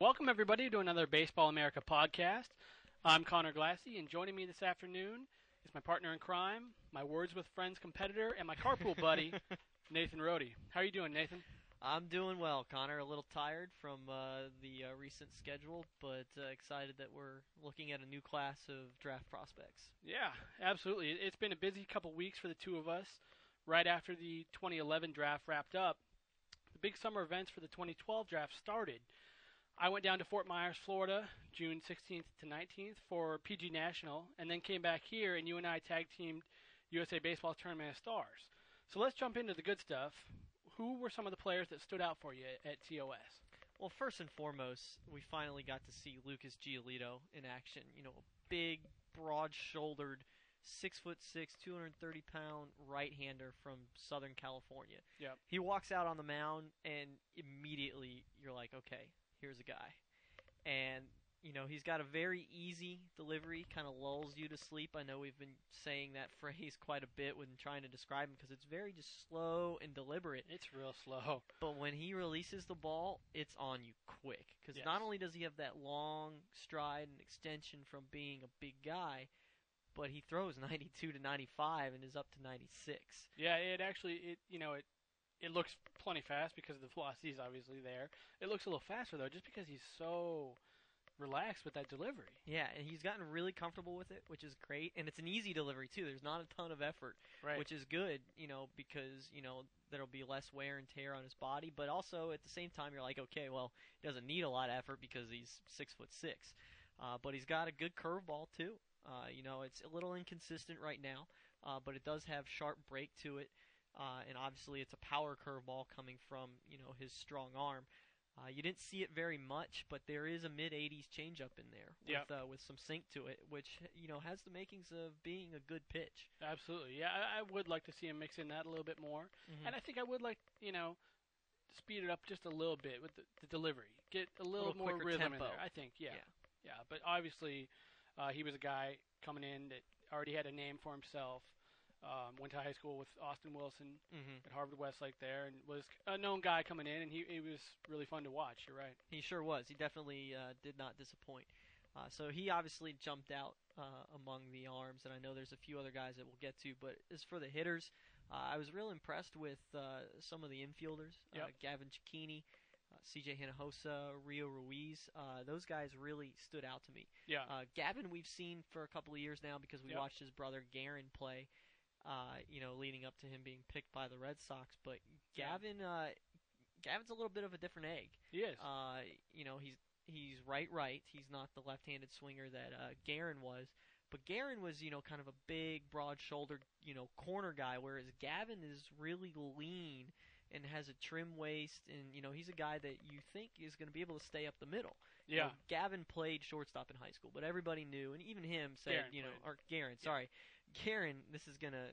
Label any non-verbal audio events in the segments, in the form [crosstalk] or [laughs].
Welcome, everybody, to another Baseball America podcast. I'm Conor Glassey, and joining me this afternoon is my partner in crime, my Words with Friends competitor, and my carpool buddy, [laughs] Nathan Rohde. How are you doing, Nathan? I'm doing well, Connor. A little tired from uh, the uh, recent schedule, but uh, excited that we're looking at a new class of draft prospects. Yeah, absolutely. It's been a busy couple weeks for the two of us. Right after the 2011 draft wrapped up, the big summer events for the 2012 draft started. I went down to Fort Myers, Florida, June 16th to 19th for PG National, and then came back here, and you and I tag teamed USA Baseball Tournament of Stars. So let's jump into the good stuff. Who were some of the players that stood out for you at, TOS? Well, first and foremost, we finally got to see Lucas Giolito in action. You know, a big, broad-shouldered, six foot six, 230 pound right-hander from Southern California. Yep. He walks out on the mound, and immediately you're like, okay, here's a guy. And you know, he's got a very easy delivery, kind of lulls you to sleep. I know we've been saying that [laughs] phrase quite a bit when trying to describe him because it's very just slow and deliberate. It's real slow. [laughs] But when he releases the ball, it's on you quick. Because Yes. not only does he have that long stride and extension from being a big guy, but he throws [laughs] 92 to 95 and is up to 96. Yeah, it actually, it you know, it it looks plenty fast because the velocity is obviously there. It looks a little faster though, just because he's so relaxed with that delivery. Yeah, and he's gotten really comfortable with it, which is great. And it's an easy delivery too. There's not a ton of effort, Right. which is good, you know, because you know there'll be less wear and tear on his body. But also at the same time, you're like, okay, well, he doesn't need a lot of effort because he's six foot six. Uh, but he's got a good curveball too. Uh, you know, it's a little inconsistent right now, uh, but it does have sharp break to it. Uh, and obviously, it's a power curveball coming from you know his strong arm. Uh, you didn't see it very much, but there is a mid 80s changeup in there with Yep. uh, with some sink to it, which you know has the makings of being a good pitch. Absolutely. Yeah, I, I would like to see him mix in that a little bit more. Mhm. And I think I would like, you know, speed it up just a little bit with the, the delivery. Get a little, Little more rhythm in there. I think, yeah. Yeah. Yeah, but obviously uh, he was a guy coming in that already had a name for himself. Um, went to high school with Austin Wilson Mm-hmm. at Harvard Westlake there and was a known guy coming in and he, he was really fun to watch. You're right. He sure was. He definitely uh, did not disappoint. Uh, so he obviously jumped out uh, among the arms, and I know there's a few other guys that we'll get to. But as for the hitters, uh, I was real impressed with uh, some of the infielders. Uh, Yep. Gavin Cecchini, uh, C.J. Hinojosa, Rio Ruiz. Uh, those guys really stood out to me. Yeah. Uh, Gavin, we've seen for a couple of years now because we Yep. watched his brother Garin play. Uh, you know, leading up to him being picked by the Red Sox, but Gavin, uh, Gavin's a little bit of a different egg. he is. Uh, you know, he's he's right right. He's not the left-handed swinger that uh, Garin was. But Garin was, you know, kind of a big, broad-shouldered, you know, corner guy, whereas Gavin is really lean and has a trim waist, and you know, he's a guy that you think is going to be able to stay up the middle. You yeah. know, Gavin played shortstop in high school, but everybody knew, and even him said, Garin you know, played. or Garin, sorry, Garin. This is going to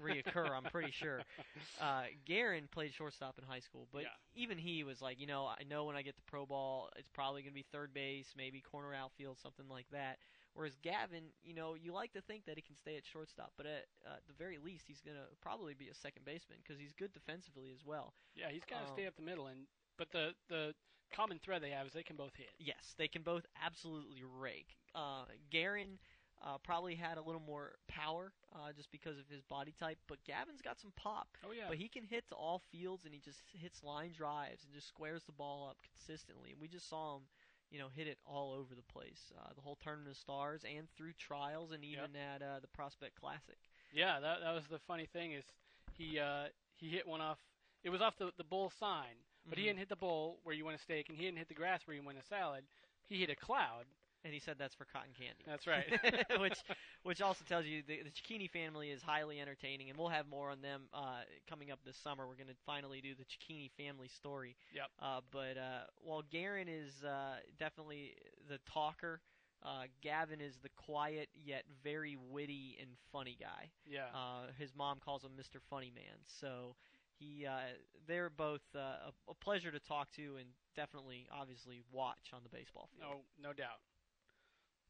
reoccur, I'm pretty sure. [laughs] Uh, Garin played shortstop in high school, but Yeah. even he was like, you know, I know when I get the pro ball, it's probably going to be third base, maybe corner outfield, something like that. Whereas Gavin, you know, you like to think that he can stay at shortstop, but at uh, the very least, he's going to probably be a second baseman because he's good defensively as well. yeah, he's got to um, stay up the middle. and But the, the common thread they have is they can both hit. Yes, they can both absolutely rake. Uh, Garin uh, probably had a little more power uh, just because of his body type, but Gavin's got some pop. Oh, yeah. But he can hit to all fields, and he just hits line drives and just squares the ball up consistently. And we just saw him, you know, hit it all over the place. Uh, the whole tournament of stars and through trials and even at uh, the Prospect Classic. Yeah, that that was the funny thing is he uh, he hit one off. It was off the the bull sign, but he Mhm. didn't hit the bowl where you want a steak, and he didn't hit the grass where you want a salad. He hit a cloud. And he said that's for cotton candy. That's right. [laughs] [laughs] which which also tells you the, the Cecchini family is highly entertaining, and we'll have more on them uh, coming up this summer. We're going to finally do the Cecchini family story. Yep. Uh, but uh, while Garin is uh, definitely the talker, uh, Gavin is the quiet yet very witty and funny guy. yeah. Uh, his mom calls him Mr. Funny Man. So he, uh, they're both uh, a, a pleasure to talk to, and definitely, obviously, watch on the baseball field. no, no doubt.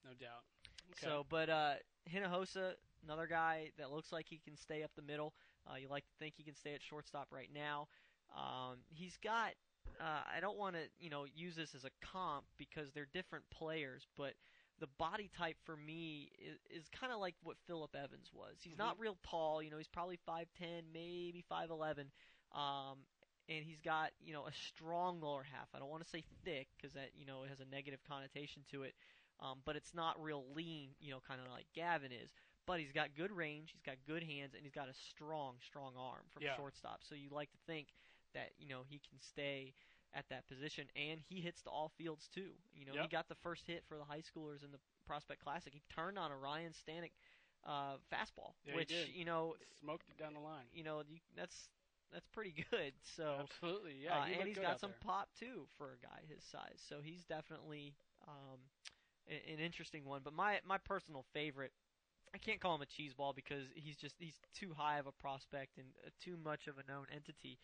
No doubt. Okay. So, but uh, Hinojosa, another guy that looks like he can stay up the middle. Uh, you like to think he can stay at shortstop right now. Um, he's got. Uh, I don't want to, you know, use this as a comp because they're different players, but the body type for me is, is kind of like what Philip Evans was. He's not real tall, you know, he's probably 5'10, maybe 5'11. Um, and he's got, you know, a strong lower half. I don't want to say thick because that, you know, it has a negative connotation to it um, but it's not real lean, you know, kind of like Gavin is. But he's got good range, he's got good hands, and he's got a strong, strong arm from Yeah. shortstop. So you like to think that you know he can stay at that position, and he hits to all fields too. You know, he got the first hit for the high schoolers in the Prospect Classic. He turned on a Ryan Stanek uh, fastball, Yeah, which you know, Smoked it down the line. you know, you, that's that's pretty good. [laughs] So Absolutely. Yeah. uh, he and looked he's got some there. pop too for a guy his size. So he's definitely um, a- an interesting one. But my my personal favorite, I can't call him a cheese ball because he's just he's too high of a prospect and uh, too much of a known entity.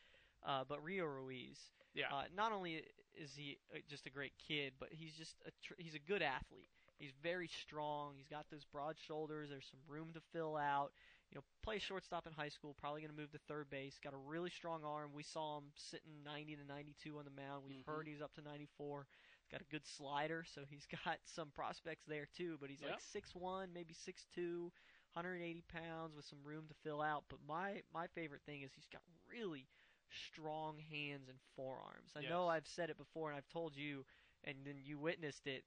Uh, but Rio Ruiz, Yeah. uh, not only is he uh, just a great kid, but he's just a tr- he's a good athlete. He's very strong. He's got those broad shoulders. There's some room to fill out. You know, play shortstop in high school. Probably going to move to third base. Got a really strong arm. We saw him sitting 90 to 92 on the mound. We've Mhm. heard he's up to 94. He's got a good slider, so he's [laughs] got some prospects there too. But he's Yep. like 6'1", maybe 6'2", 180 pounds with some room to fill out. But my my favorite thing is he's got really strong hands and forearms. I know I've said it before, and I've told you, and then you witnessed it.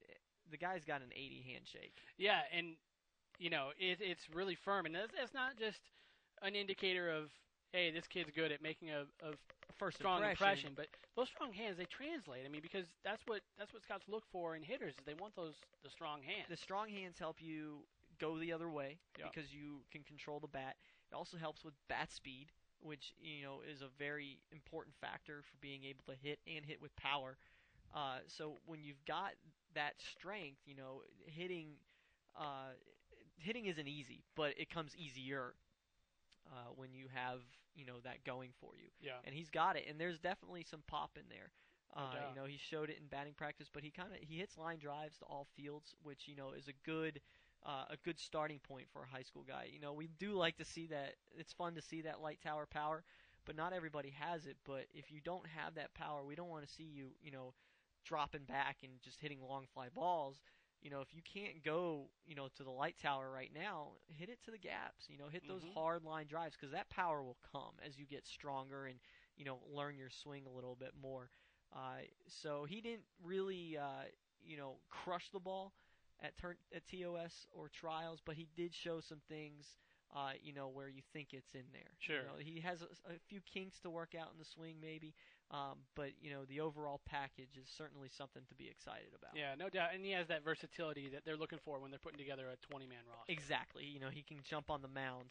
The guy's got an 80 handshake. Yeah, and you know it, it's really firm, and that's, that's not just an indicator of hey, this kid's good at making a, a First strong impression. But those strong hands they translate. I mean, because that's what that's what scouts look for in hitters is they want those the strong hands. The strong hands help you go the other way Yeah. because you can control the bat. It also helps with bat speed, which you know is a very important factor for being able to hit and hit with power. Uh, so when you've got that strength, you know, hitting uh, hitting isn't easy, but it comes easier uh, when you have you know that going for you yeah, and he's got it. And there's definitely some pop in there. Uh, doubt. you know, he showed it in batting practice, but he kind of he hits line drives to all fields, which you know is a good uh, a good starting point for a high school guy. You know, we do like to see that. It's fun to see that light tower power, but not everybody has it. But if you don't have that power, we don't want to see you you know dropping back and just hitting long fly balls. You know, if you can't go, you know, to the light tower right now, hit it to the gaps. You know, hit those Mhm. hard line drives because that power will come as you get stronger and you know learn your swing a little bit more. Uh, so he didn't really, uh, you know, crush the ball at turn at TOS or trials, but he did show some things, uh, you know, where you think it's in there. Sure. You know, he has a, a few kinks to work out in the swing, maybe, um, but you know, the overall package is certainly something to be excited about. yeah, no doubt. And he has that versatility that they're looking for when they're putting together a 20 man roster. Exactly. You know, he can jump on the mound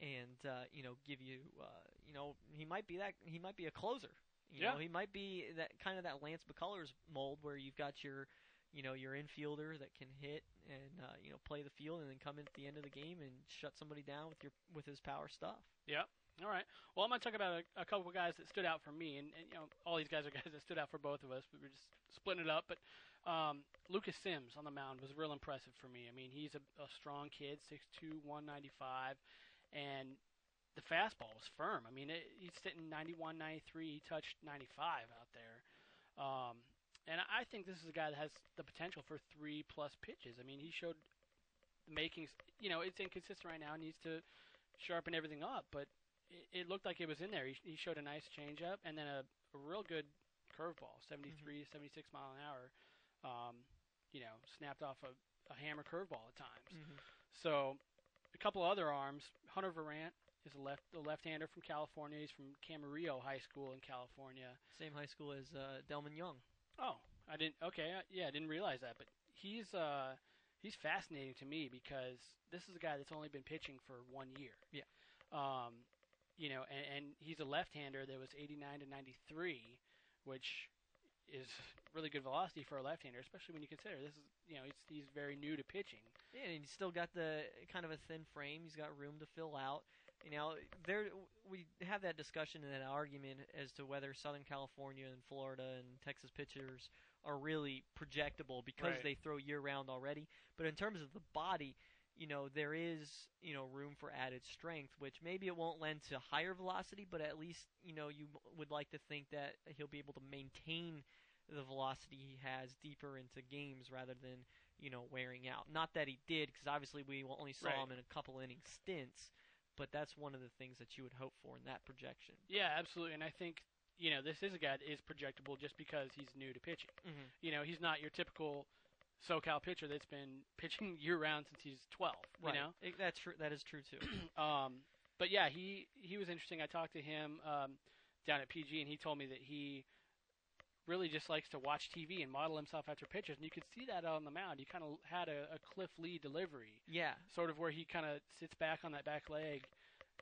and uh, you know give you uh, you know he might be that he might be a closer. You Yeah. know, he might be that kind of that Lance McCullers mold where you've got your you know your infielder that can hit and uh, you know play the field and then come in at the end of the game and shut somebody down with your with his power stuff. Yep. All right. Well, I'm going to talk about a, a couple of guys that stood out for me, and, and you know, all these guys are [laughs] guys that stood out for both of us. But we're just splitting it up. But um, Lucas Sims on the mound was real impressive for me. I mean, he's a, a strong kid, 6'2", 195, and the fastball was firm. I mean, it, he's sitting 91, 93. He touched 95 out there. Um, and I think this is a guy that has the potential for three plus pitches. I mean, he showed the makings. You know, it's inconsistent right now. Needs to sharpen everything up, but it, it looked like it was in there. He, he showed a nice changeup and then a, a real good curveball, 73, 76 mile an hour. Um, you know, snapped off a, a hammer curveball at times. Mhm. So, a couple other arms. Hunter Virant is a left a left-hander from California. He's from Camarillo High School in California. Same high school as uh, Delmon Young. Oh, I didn't. Okay, yeah, I didn't realize that. But he's uh, he's fascinating to me because this is a guy that's only been pitching for one year. Yeah. Um, you know, and, and he's a left-hander that was 89 to 93, which is really good velocity for a left-hander, especially when you consider this is you know he's he's very new to pitching. Yeah, and he's still got the kind of a thin frame. He's got room to fill out. You know, there we have that discussion and that argument as to whether Southern California and Florida and Texas pitchers are really projectable because Right. they throw year round already. But in terms of the body, you know, there is you know room for added strength, which maybe it won't lend to higher velocity, but at least you know you would like to think that he'll be able to maintain the velocity he has deeper into games rather than you know, wearing out. Not that he did, because obviously we only saw Right. him in a couple inning stints, but that's one of the things that you would hope for in that projection. Yeah, absolutely. And I think you know this is a guy that is projectable just because he's new to pitching. Mm-hmm. You know, he's not your typical SoCal pitcher that's been [laughs] pitching year round since he's 12. Right. You know. It- that's true. That is true too. [clears throat] um, but yeah, he he was interesting. I talked to him um, down at PG, and he told me that he really just likes to watch TV and model himself after pitchers, and you could see that on the mound. He kind of had a, a Cliff Lee delivery, yeah. sort of where he kind of sits back on that back leg,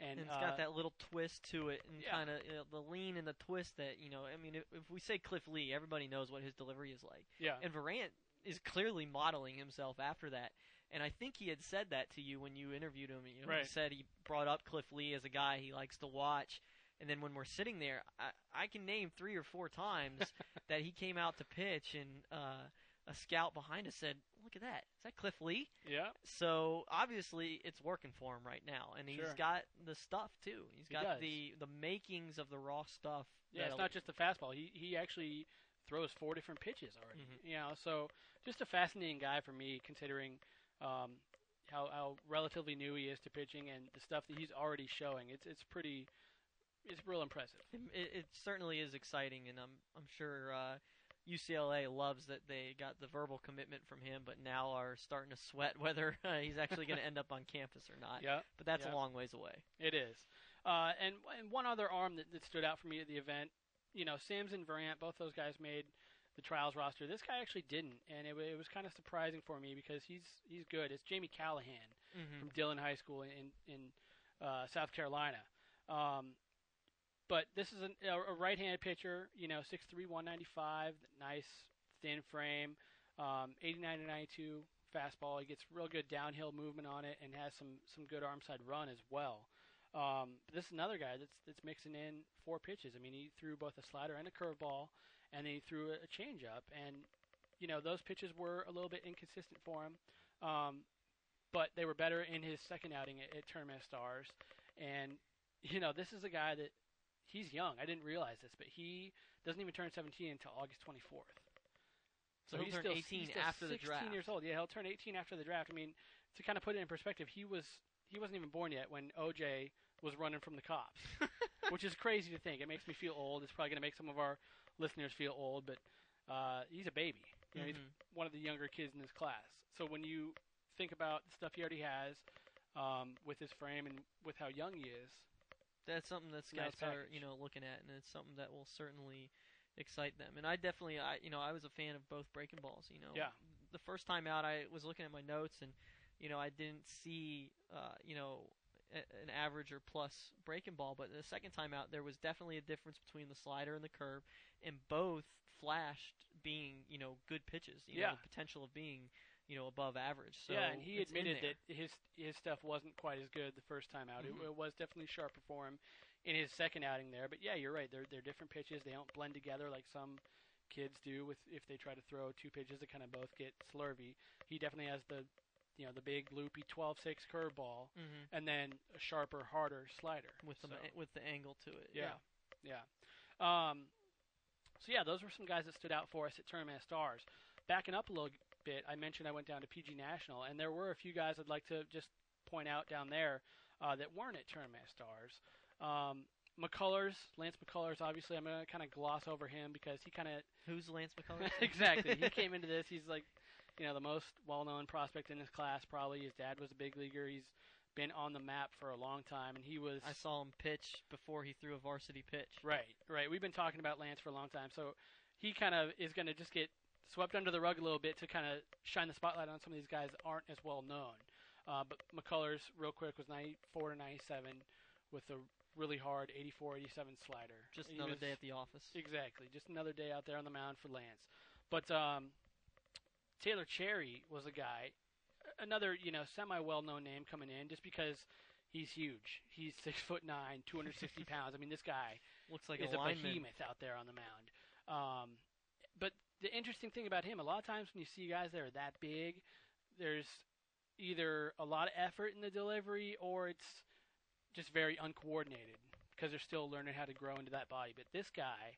and, And it's uh, got that little twist to it, and yeah. kind of you know, the lean and the twist that you know. I mean, if, if we say Cliff Lee, everybody knows what his delivery is like. yeah, And Virant is clearly modeling himself after that. And I think he had said that to you when you interviewed him. You know, Right. He said he brought up Cliff Lee as a guy he likes to watch. And then when we're sitting there, I, I can name three or four times [laughs] that he came out to pitch, and uh, a scout behind us said, "Look at that! Is that Cliff Lee?" yeah, So obviously it's working for him right now, and he's Sure. got the stuff too. He's got does. the the makings of the raw stuff. yeah. It's not just the fastball. He he actually throws four different pitches already. Mhm. You know, so just a fascinating guy for me, considering um, how how relatively new he is to pitching and the stuff that he's already showing. It's it's pretty, it's real impressive. It, it certainly is exciting, and I'm I'm sure uh, UCLA loves that they got the verbal commitment from him, but now are starting to sweat [laughs] whether uh, he's actually going to end up on campus or not. Yeah, But that's yeah. a long ways away. it is. Uh, and and one other arm that, that stood out for me at the event, you know, Sims and Virant, both those guys made the trials roster. This guy actually didn't, and it, it was kind of surprising for me because he's he's good. It's Jamie Callahan. Mm-hmm. from Dillon High School in in uh, South Carolina. Um, but this is an, a, right-handed pitcher, you know, 6'3", 195, nice thin frame, um, 89 to 92 fastball. He gets real good downhill movement on it and has some some good arm side run as well. Um, this is another guy that's that's mixing in four pitches. I mean, he threw both a slider and a curveball, and then he threw a, a changeup. And you know, those pitches were a little bit inconsistent for him. Um, but they were better in his second outing at, at Tournament Stars. And, you know, this is a guy that he's young. I didn't realize this, but he doesn't even turn 17 until August 24th. So he'll he's turn still, 18 he's still after the 16 draft. years old. Yeah, he'll turn 18 after the draft. I mean, to kind of put it in perspective, he was he wasn't even born yet when OJ was running from the cops, [laughs] which is crazy to think. It makes me feel old. It's probably going to make some of our listeners feel old, but uh, he's a baby. You know, he's Mhm. one of the younger kids in his class. So when you think about the stuff he already has um, with his frame and with how young he is, that's something that a nice scouts are you know looking at, and it's something that will certainly excite them. And I definitely, I you know, I was a fan of both breaking balls. You know, Yeah. The first time out, I was looking at my notes, and you know, I didn't see, uh, you know, a, an average or plus breaking ball. But the second time out, there was definitely a difference between the slider and the curve, and both flashed being you know good pitches. You Yeah. know, the potential of being you know above average. So yeah, and he admitted that his his stuff wasn't quite as good the first time out. Mhm. It, it was definitely sharper for him in his second outing there. But yeah, you're right. They're they're different pitches. They don't blend together like some kids do with if they try to throw two pitches that kind of both get slurvy. He definitely has the you know the big loopy 12-6 curveball Mhm. and then a sharper, harder slider with the So- with the angle to it. Yeah. Yeah. Um, so yeah, those were some guys that stood out for us at Tournament Stars. Backing up a little bit, I mentioned I went down to PG National, and there were a few guys I'd like to just point out down there uh, that weren't at Tournament Stars. Um, McCullers, Lance McCullers, obviously, I'm gonna kind of gloss over him because he kind of [laughs] Who's Lance McCullers? [laughs] exactly he [laughs] came into this. He's like you know the most well-known prospect in his class. Probably his dad was a big leaguer. He's been on the map for a long time, and he was. I saw him pitch before he threw a varsity pitch. Right, right. We've been talking about Lance for a long time, so he kind of is going to just get swept under the rug a little bit to kind of shine the spotlight on some of these guys that aren't as well known. Uh, but McCullers, real quick, was 94 to 97 with a really hard 84 87 slider. Just He another was- day at the office. Exactly. Just another day out there on the mound for Lance. But um, Taylor Cherry was a guy, another you know semi well known name coming in, just because he's huge. He's six foot nine, 260 [laughs] pounds. I mean, this guy Looks like is a a behemoth out there on the mound. Um, the interesting thing about him, a lot of times when you see guys that are that big, there's either a lot of effort in the delivery or it's just very uncoordinated because they're still learning how to grow into that body. But this guy,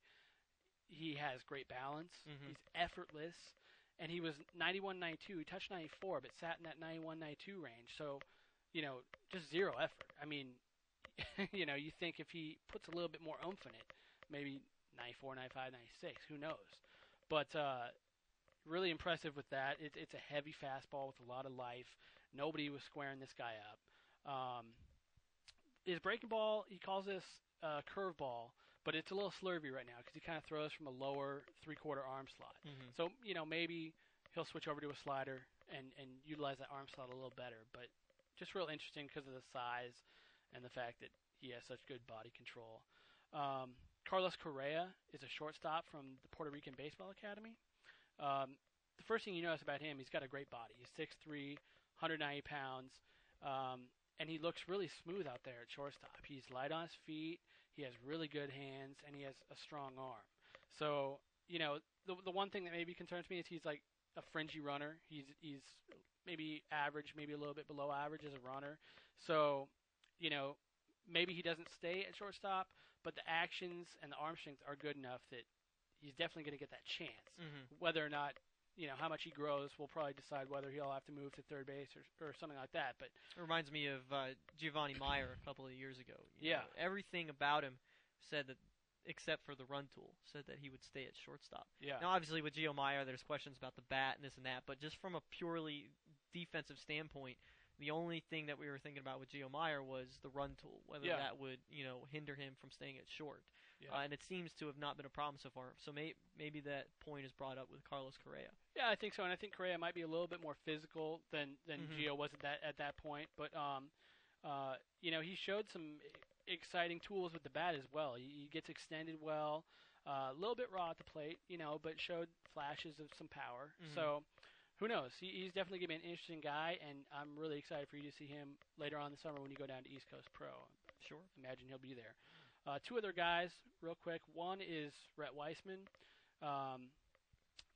he has great balance. Mhm. He's effortless, and he was 91, 92. He touched 94, but sat in that 91, 92 range. So, you know, just zero effort. I mean, [laughs] you know, you think if he puts a little bit more oomph in it, maybe 94, 95, 96. Who knows? But uh, really impressive with that. It, it's a heavy fastball with a lot of life. Nobody was squaring this guy up. Um, his breaking ball, he calls this uh, curveball, but it's a little slurvy right now because he kind of throws from a lower three-quarter arm slot. Mhm. So you know maybe he'll switch over to a slider and and utilize that arm slot a little better. But just real interesting because of the size and the fact that he has such good body control. Um, Carlos Correa is a shortstop from the Puerto Rican Baseball Academy. Um, the first thing you notice about him, he's got a great body. He's 6'3", 190 pounds, um, and he looks really smooth out there at shortstop. He's light on his feet. He has really good hands, and he has a strong arm. So you know, the the one thing that maybe concerns me is he's like a fringy runner. He's he's maybe average, maybe a little bit below average as a runner. So, you know, maybe he doesn't stay at shortstop, but the actions and the arm strength are good enough that he's definitely going to get that chance. Mhm. Whether or not, you know, how much he grows will probably decide whether he'll have to move to third base or, or something like that. But It reminds me of uh, Jiovanni Mier a couple of years ago. You Yeah. know, everything about him said that, except for the run tool, said that he would stay at shortstop. yeah, Now, obviously, with Jio Mier, there's questions about the bat and this and that, but just from a purely defensive standpoint, the only thing that we were thinking about with Jio Mier was the run tool, whether Yeah. that would, you know, hinder him from staying at short. Yeah. Uh, and it seems to have not been a problem so far. So may- maybe that point is brought up with Carlos Correa. Yeah, I think so, and I think Correa might be a little bit more physical than than Mhm. Gio was at that at that point. But um, uh, you know, he showed some exciting tools with the bat as well. He, he gets extended well, uh, a little bit raw at the plate, you know, but showed flashes of some power. Mhm. So. Who knows? He, he's definitely going to be an interesting guy, and I'm really excited for you to see him later on in the summer when you go down to East Coast Pro. Sure. imagine he'll be there. Uh, two other guys, real quick. One is Rhett Wiseman, um,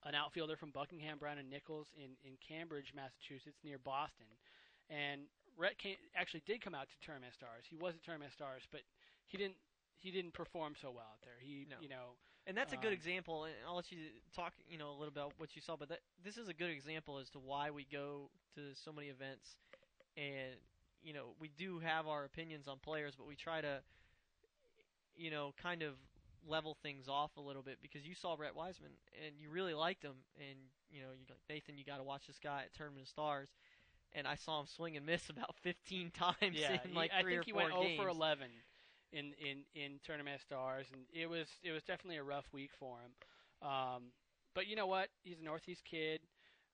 an outfielder from Buckingham, Browne and Nichols in, in Cambridge, Massachusetts, near Boston. And Rhett came, actually did come out to Tournament Stars. He was at Tournament Stars, but he didn't he didn't perform so well out there. He No. you know And that's a good Um, example. And I'll let you talk, you know, a little bit about what you saw. But that, this is a good example as to why we go to so many events, and you know, we do have our opinions on players, but we try to, you know, kind of level things off a little bit because you saw Rhett Wiseman and you really liked him, and you know, you like Nathan, you got to watch this guy at Tournament of Stars. And I saw him swing and miss [laughs] about 15 times yeah, in he- like I think or he four went 0 for 11 in in in Tournament Stars, and it was it was definitely a rough week for him. Um, but you know what? He's a Northeast kid.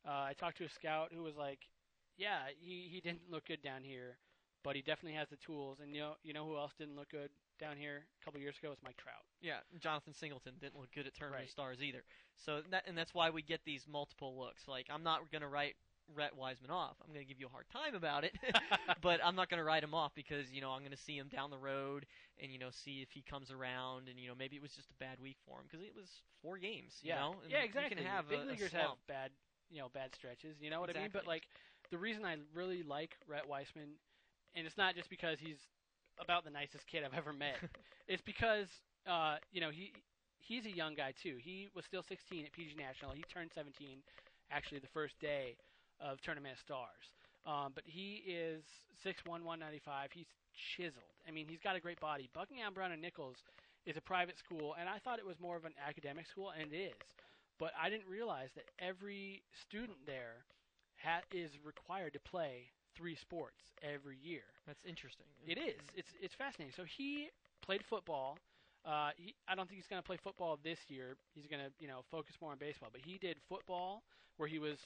Uh, I talked to a scout who was like, "Yeah, he he didn't look good down here, but he definitely has the tools." And you know you know who else didn't look good down here a couple years ago was Mike Trout. Yeah, Jonathan Singleton didn't look good at Tournament of Right. Stars either. So that and that's why we get these multiple looks. Like I'm not going to write Rhett Wiseman off. I'm going to give you a hard time about it, [laughs] [laughs] but I'm not going to write him off because you know I'm going to see him down the road and you know see if he comes around and you know maybe it was just a bad week for him because it was four games. You yeah, know? And yeah, you exactly. can have Big a, a leaguers have bad, you know, bad stretches. You know what I mean? But like, the reason I really like Rhett Wiseman, and it's not just because he's about the nicest kid I've ever met. [laughs] it's because uh, you know he he's a young guy too. He was still 16 at PG National. He turned 17 actually the first day of Tournament of Stars. Um, but he is 6'1", 195. He's chiseled. I mean, he's got a great body. Buckingham Browne and Nichols is a private school, and I thought it was more of an academic school, and it is. but I didn't realize that every student there ha- is required to play three sports every year. That's interesting. It is. It's it's fascinating. So he played football. Uh, he, I don't think he's going to play football this year. He's going to, you know, focus more on baseball. But he did football, where he was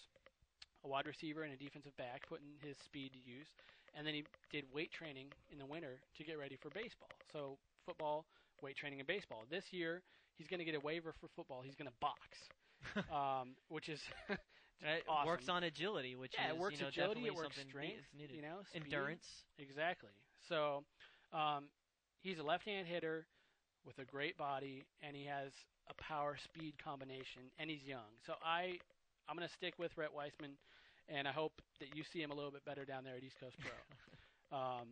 a wide receiver and a defensive back, putting his speed to use. And then he did weight training in the winter to get ready for baseball. So football, weight training, and baseball. This year, he's going to get a waiver for football. He's going to box, [laughs] um, which is [laughs] It awesome. works on agility, which yeah, is it works you know, agility, it works strength, needed. you know, speed. endurance. Exactly. So, um, he's a left-hand hitter with a great body, and he has a power speed combination, and he's young. So I, I'm going to stick with Rhett Wiseman, and I hope that you see him a little bit better down there at East Coast Pro. [laughs] um,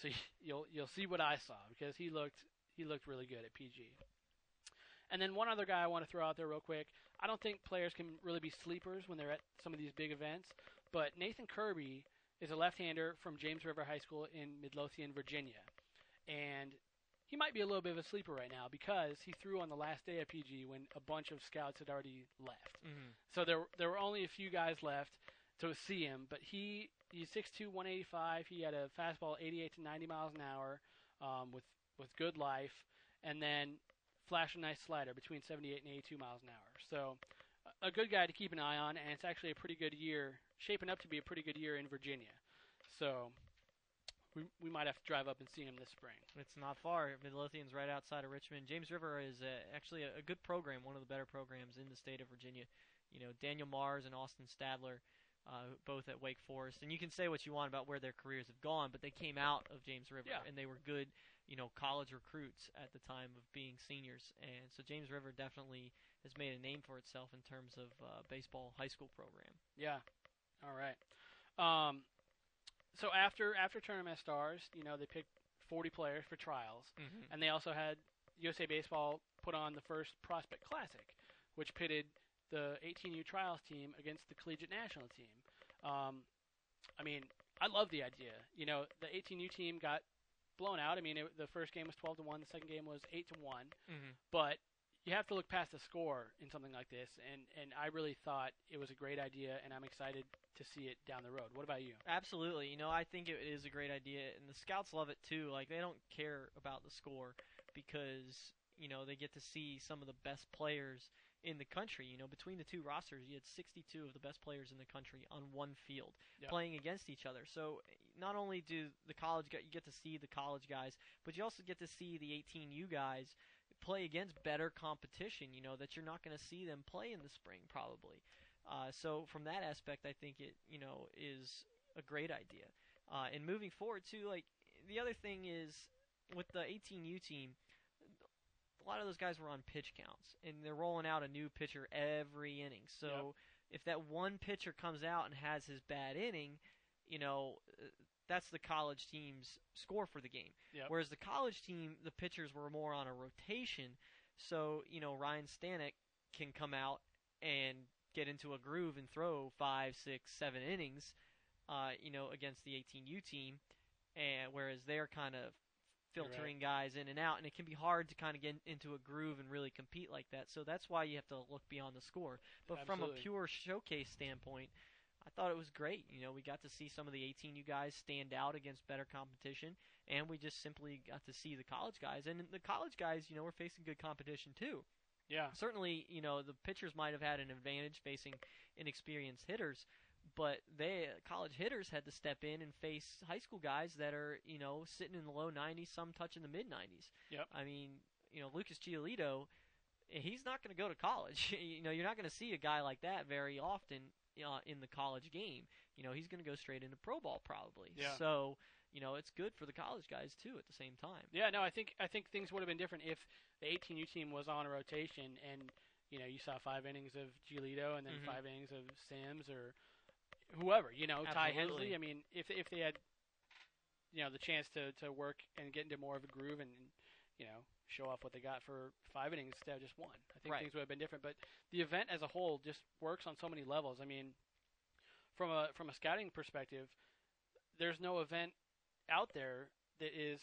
so you'll you'll see what I saw because he looked he looked really good at PG. And then one other guy I want to throw out there real quick. I don't think players can really be sleepers when they're at some of these big events, but Nathan Kirby is a left-hander from James River High School in Midlothian, Virginia. And he might be a little bit of a sleeper right now because he threw on the last day of PG when a bunch of scouts had already left. Mhm. So there there were only a few guys left to see him, but he he's 6'2", 185. He had a fastball 88 to 90 miles an hour um, with with good life, and then flash a nice slider between 78 and 82 miles an hour. So a good guy to keep an eye on, and it's actually a pretty good year, shaping up to be a pretty good year in Virginia. So we we might have to drive up and see him this spring. It's not far. Midlothian's right outside of Richmond. James River is uh, actually a, a good program, one of the better programs in the state of Virginia. You know, Daniel Mars and Austin Stadler, uh, both at Wake Forest. And you can say what you want about where their careers have gone, but they came out of James River Yeah. and they were good, you know, college recruits at the time of being seniors. And so James River definitely has made a name for itself in terms of uh, baseball high school program. Yeah. All right. Um, so after after Tournament Stars, you know, they picked 40 players for trials, Mm-hmm. and they also had USA Baseball put on the first Prospect Classic, which pitted the 18U trials team against the collegiate national team. Um, I mean, I love the idea. You know, the 18U team got blown out. I mean, it, the first game was 12 to one, the second game was 8 to one Mm-hmm. but you have to look past the score in something like this and and I really thought it was a great idea and I'm excited to see it down the road. What about you? Absolutely. You know, I think it is a great idea, and the scouts love it too. Like they don't care about the score because you know they get to see some of the best players in the country. You know, between the two rosters, you had 62 of the best players in the country on one field Yeah. playing against each other. So not only do the college you get to see the college guys, but you also get to see the 18U guys play against better competition. You know that you're not going to see them play in the spring probably. Uh, so from that aspect, I think it you know is a great idea. Uh, and moving forward too, like the other thing is with the 18U team, a lot of those guys were on pitch counts, and they're rolling out a new pitcher every inning. So if that one pitcher comes out and has his bad inning, you know. That's the college team's score for the game. Yep. Whereas the college team, the pitchers were more on a rotation. So, you know, Ryan Stanek can come out and get into a groove and throw five, six, seven innings, uh, you know, against the 18U team, and whereas they're kind of You're right. filtering guys in and out, and it can be hard to kind of get into a groove and really compete like that. So that's why you have to look beyond the score. But from a pure showcase standpoint, I thought it was great. You know, we got to see some of the 18U guys stand out against better competition, and we just simply got to see the college guys. And the college guys, you know, were facing good competition too Yeah. certainly, you know, the pitchers might have had an advantage facing inexperienced hitters, but they college hitters had to step in and face high school guys that are, you know, sitting in the low 90s, some touching the mid 90s. Yep. I mean, you know, Lucas Giolito, he's not going to go to college. [laughs] you know, you're not going to see a guy like that very often uh, in the college game. You know, he's going to go straight into pro ball probably. Yeah. So, you know, it's good for the college guys too at the same time. Yeah, no, I think I think things would have been different if the 18U team was on a rotation and you know you saw five innings of Giolito and then Mhm. five innings of Sims or whoever. You know, Ty Absolutely. Hensley. I mean, if if they had you know the chance to to work and get into more of a groove and you know show off what they got for five innings instead of just one, I think Right. things would have been different. But the event as a whole just works on so many levels. I mean, from a from a scouting perspective, there's no event out there that is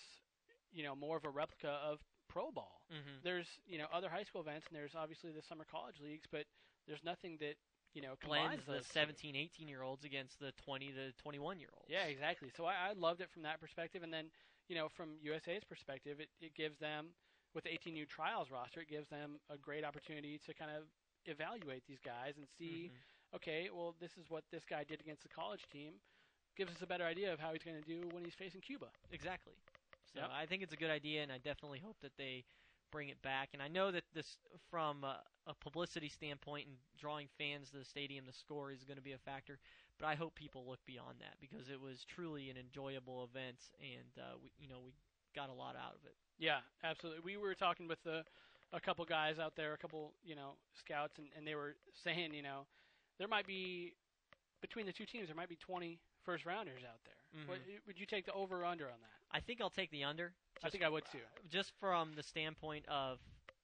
you know more of a replica of pro ball. Mm-hmm. There's you know other high school events and there's obviously the summer college leagues, but there's nothing that you know blends combines the 17, 18 year olds against the 20 to 21 year olds. Yeah, exactly. So I, I loved it from that perspective, and then you know from USA's perspective, it, it gives them with the 18 new trials roster, it gives them a great opportunity to kind of evaluate these guys and see, Mhm. okay, well this is what this guy did against the college team, gives us a better idea of how he's going to do when he's facing Cuba. Exactly. So Yep. I think it's a good idea, and I definitely hope that they bring it back. And I know that this, from a, a publicity standpoint and drawing fans to the stadium, the score is going to be a factor. But I hope people look beyond that because it was truly an enjoyable event, and uh, we, you know, we got a lot out of it. Yeah, absolutely. We were talking with the, a couple guys out there, a couple, you know, scouts, and, and they were [laughs] saying, you know, there might be, between the two teams, there might be 20 first rounders out there. Mhm. What, would you take the over or under on that? I think I'll take the under. I think I would too. Just from the standpoint of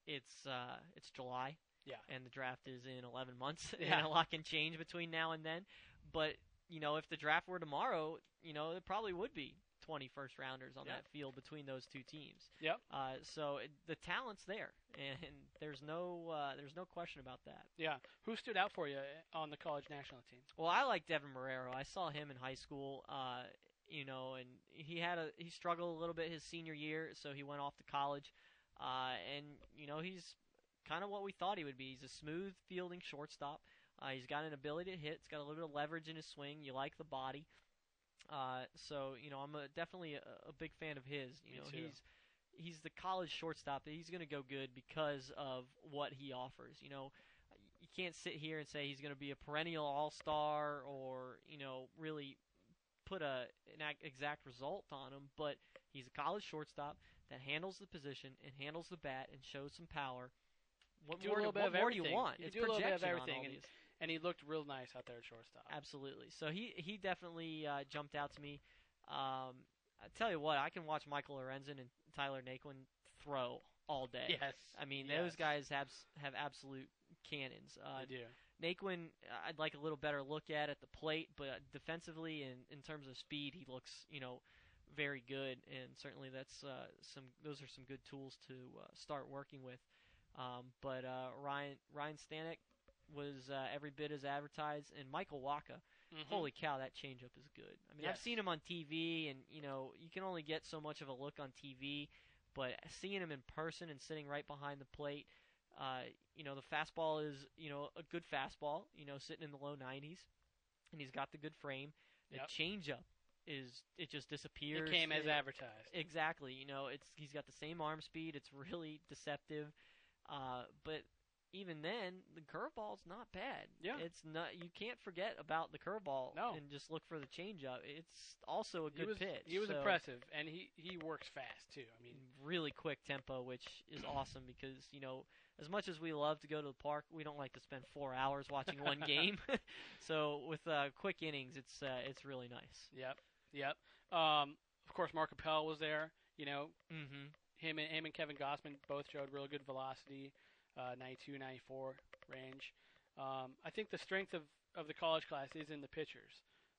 it's uh, it's July. Yeah. and the draft is in 11 months, [laughs] Yeah. and a lot can change between now and then. But you know, if the draft were tomorrow, you know, it probably would be 20 first rounders on Yeah. that field between those two teams. Yep. Uh, so it, the talent's there, and [laughs] there's no uh, there's no question about that. Yeah. Who stood out for you on the college national team? Well, I like Deven Marrero. I saw him in high school. Uh, you know, and he had a he struggled a little bit his senior year, so he went off to college. Uh, and you know, he's kind of what we thought he would be. He's a smooth fielding shortstop. Uh, he's got an ability to hit. He's got a little bit of leverage in his swing. You like the body. Uh, so you know, I'm a, definitely a, a big fan of his. You Me know, too. he's he's the college shortstop. that He's going to go good because of what he offers. You know, you can't sit here and say he's going to be a perennial all star or you know really put a an ac- exact result on him. But he's a college shortstop that handles the position and handles the bat and shows some power. What Do more, do, what more do you want? You it's do a little bit of everything, and- he looked real nice out there at shortstop. Absolutely. So he he definitely uh, jumped out to me. Um, I tell you what, I can watch Michael Lorenzen and Tyler Naquin throw all day. Yes. I mean, yes. those guys have have absolute cannons. Uh, They do. Naquin, I'd like a little better look at at the plate, but defensively and in terms of speed, he looks you know very good, and certainly that's uh, some those are some good tools to uh, start working with. Um, but uh, Ryan Ryan Stanek was uh, every bit as advertised, and Michael Wacha. Mhm. Holy cow, that changeup is good. I mean, I've seen him on TV, and you know you can only get so much of a look on TV, but seeing him in person and sitting right behind the plate, uh, you know the fastball is you know a good fastball, you know sitting in the low 90s, and he's got the good frame. The Yep. changeup is it just disappears. It came as It- advertised. Exactly. You know, it's he's got the same arm speed. It's really deceptive. Uh, but even then, the curveball's not bad. Yeah. It's not. You can't forget about the curveball. No. And just look for the changeup. It's also a he good was, pitch. He was so impressive, and he, he works fast too. I mean, Really quick tempo, which is awesome because you know, as much as we love to go to the park, we don't like to spend four hours watching one [laughs] game. [laughs] so with uh, quick innings, it's uh, it's really nice. yep, yep. Um, of course, Mark Appel was there. You know, Mm-hmm. him and him and Kevin Gausman both showed real good velocity, uh, 92, 94 range. Um, I think the strength of, of the college class is in the pitchers.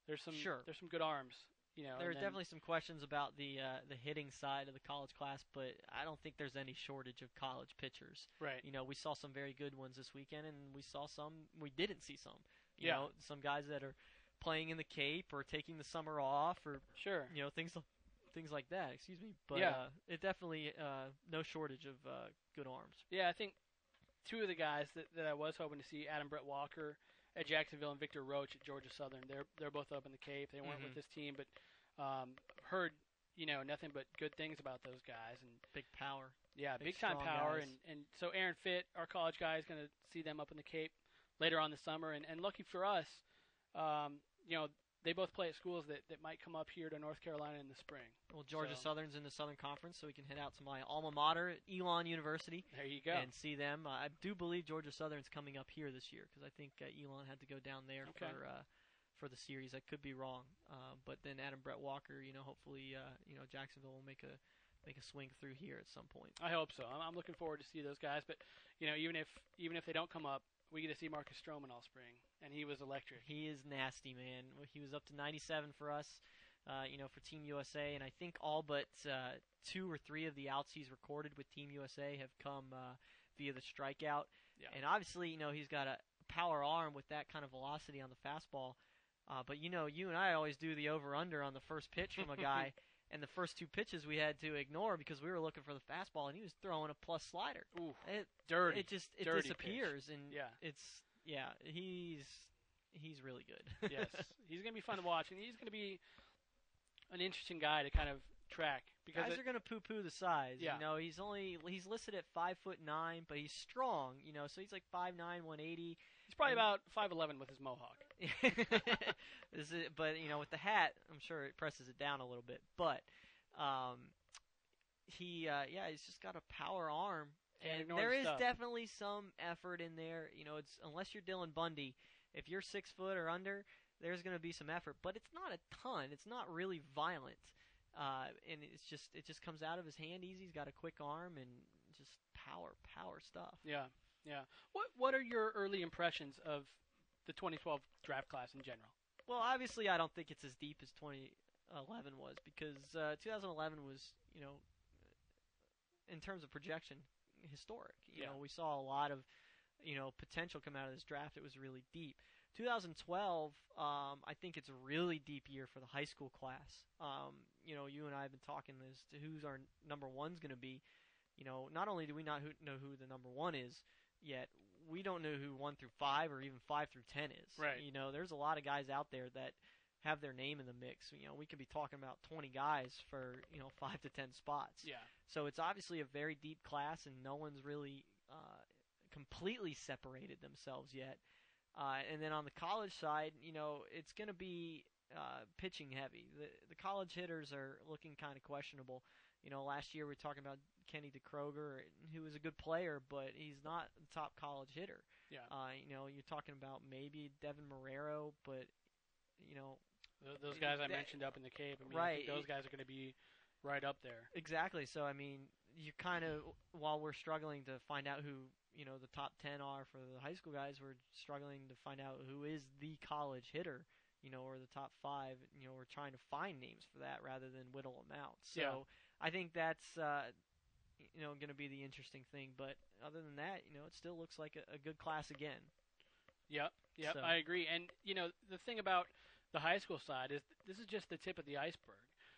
There's some Sure. there's some good arms. You know, There are then- definitely some questions about the uh, the hitting side of the college class, but I don't think there's any shortage of college pitchers. right. You know, we saw some very good ones this weekend, and we saw some we didn't see some. You Yeah. know, some guys that are playing in the Cape or taking the summer off, or Sure. you know things things like that. Excuse me, but Yeah. uh, it definitely uh, no shortage of uh, good arms. Yeah, I think two of the guys that, that I was hoping to see, Adam Brett Walker at Jacksonville and Victor Roache at Georgia Southern. They're they're both up in the Cape. They weren't Mhm. with this team, but um, heard you know nothing but good things about those guys. And Big power. yeah, Big, big, time power. guys. And and so Aaron Fitt, our college guy, is going to see them up in the Cape later on this summer. And and lucky for us, um, you know. They both play at schools that, that might come up here to North Carolina in the spring. Well, Georgia So- Southern's in the Southern Conference, so we can head out to my alma mater, Elon University. There you go. and see them. Uh, I do believe Georgia Southern's coming up here this year because I think uh, Elon had to go down there Okay. for uh, for the series. I could be wrong, uh, but then Adam Brett Walker, you know, hopefully, uh, you know, Jacksonville will make a make a swing through here at some point. I hope so. I'm, I'm looking forward to see those guys. But you know, even if even if they don't come up, we get to see Marcus Stroman all spring, and he was electric. He is nasty, man. He was up to 97 for us, uh, you know, for Team USA, and I think all but uh, two or three of the outs he's recorded with Team USA have come uh, via the strikeout. Yeah. And obviously, you know, he's got a power arm with that kind of velocity on the fastball. Uh, but you know, you and I always do the over under on the first pitch from a guy, [laughs] and the first two pitches we had to ignore because we were looking for the fastball, and he was throwing a plus slider. Ooh, It, dirty. it just it disappears, and Yeah. it's yeah, he's he's really good. [laughs] yes, he's going to be fun to watch, and he's going to be an interesting guy to kind of track because Guys it- are gonna poo-poo the size. Yeah. You know, he's only he's listed at five foot nine, but he's strong. You know, so he's like five nine, one eighty. he's probably and- about five eleven with his mohawk. [laughs] Is but you know, with the hat, I'm sure it presses it down a little bit. But um, he, uh, yeah, he's just got a power arm, and there the is stuff. definitely some effort in there. You know, it's unless you're Dylan Bundy, if you're six foot or under, there's going to be some effort, but it's not a ton. It's not really violent, uh, and it's just it just comes out of his hand easy. He's got a quick arm and just power, power stuff. Yeah, yeah. What What are your early impressions of the 2012 draft class in general? Well, obviously, I don't think it's as deep as 2011 was because uh, 2011 was, you know, in terms of projection, historic. You Yeah. know, we saw a lot of, you know, potential come out of this draft. It was really deep. 2012, um, I think it's a really deep year for the high school class. Um, you know, you and I have been talking as to who's our number one's going to be. You know, not only do we not who, know who the number one is yet, we don't know who one through five or even five through ten is. Right. You know, there's a lot of guys out there that have their name in the mix. You know, we could be talking about 20 guys for you know five to ten spots. Yeah, So it's obviously a very deep class, and no one's really uh, completely separated themselves yet. Uh, and then on the college side, you know, it's going to be uh, pitching heavy. The the college hitters are looking kind of questionable. You know, last year we were talking about Kenny Diekroeger, who was a good player, but he's not the top college hitter. yeah. Uh, you know, you're talking about maybe Deven Marrero, but you know, Th- those guys I mentioned up in the Cape. I mean, Right. those guys are going to be right up there. Exactly. So I mean, you kind of while we're struggling to find out who you know the top ten are for the high school guys, we're struggling to find out who is the college hitter. You know, or the top five. You know, we're trying to find names for that rather than whittle them out. So Yeah. I think that's uh, you know going to be the interesting thing. But other than that, you know, it still looks like a, a good class again. Yep, yep, So- I agree. And you know, the thing about the high school side is this is just the tip of the iceberg.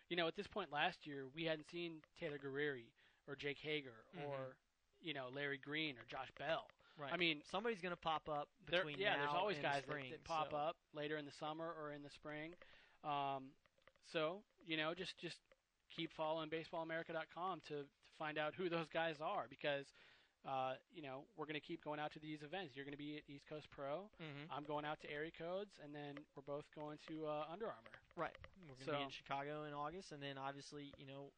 You know, at this point last year, we hadn't seen Taylor Guerrieri or Jake Hager Mhm. or you know Larry Greene or Josh Bell. Right. I mean, somebody's going to pop up between yeah, now there's always guys spring, that, that pop so- up later in the summer or in the spring. Um, so you know, just just keep following BaseballAmerica.com to find out who those guys are because uh, you know we're going to keep going out to these events. You're going to be at East Coast Pro. Mhm. I'm going out to Area Codes, and then we're both going to uh, Under Armour. Right. We're going to be So- in Chicago in August, and then obviously, you know,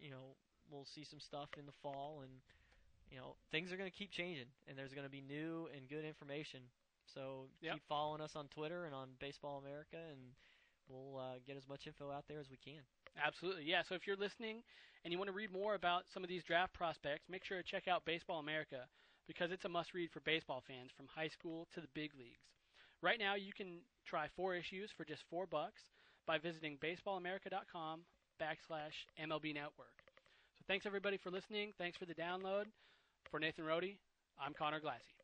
you know, we'll see some stuff in the fall, and you know, things are going to keep changing, and there's going to be new and good information. So Yep. keep following us on Twitter and on Baseball America, and we'll uh, get as much info out there as we can. Absolutely, yeah. So if you're listening and you want to read more about some of these draft prospects, make sure to check out Baseball America because it's a must-read for baseball fans from high school to the big leagues. Right now, you can try four issues for just four bucks by visiting baseballamerica.com backslash MLB Network. So thanks everybody for listening. Thanks for the download. For Nathan Rode, I'm Conor Glassey.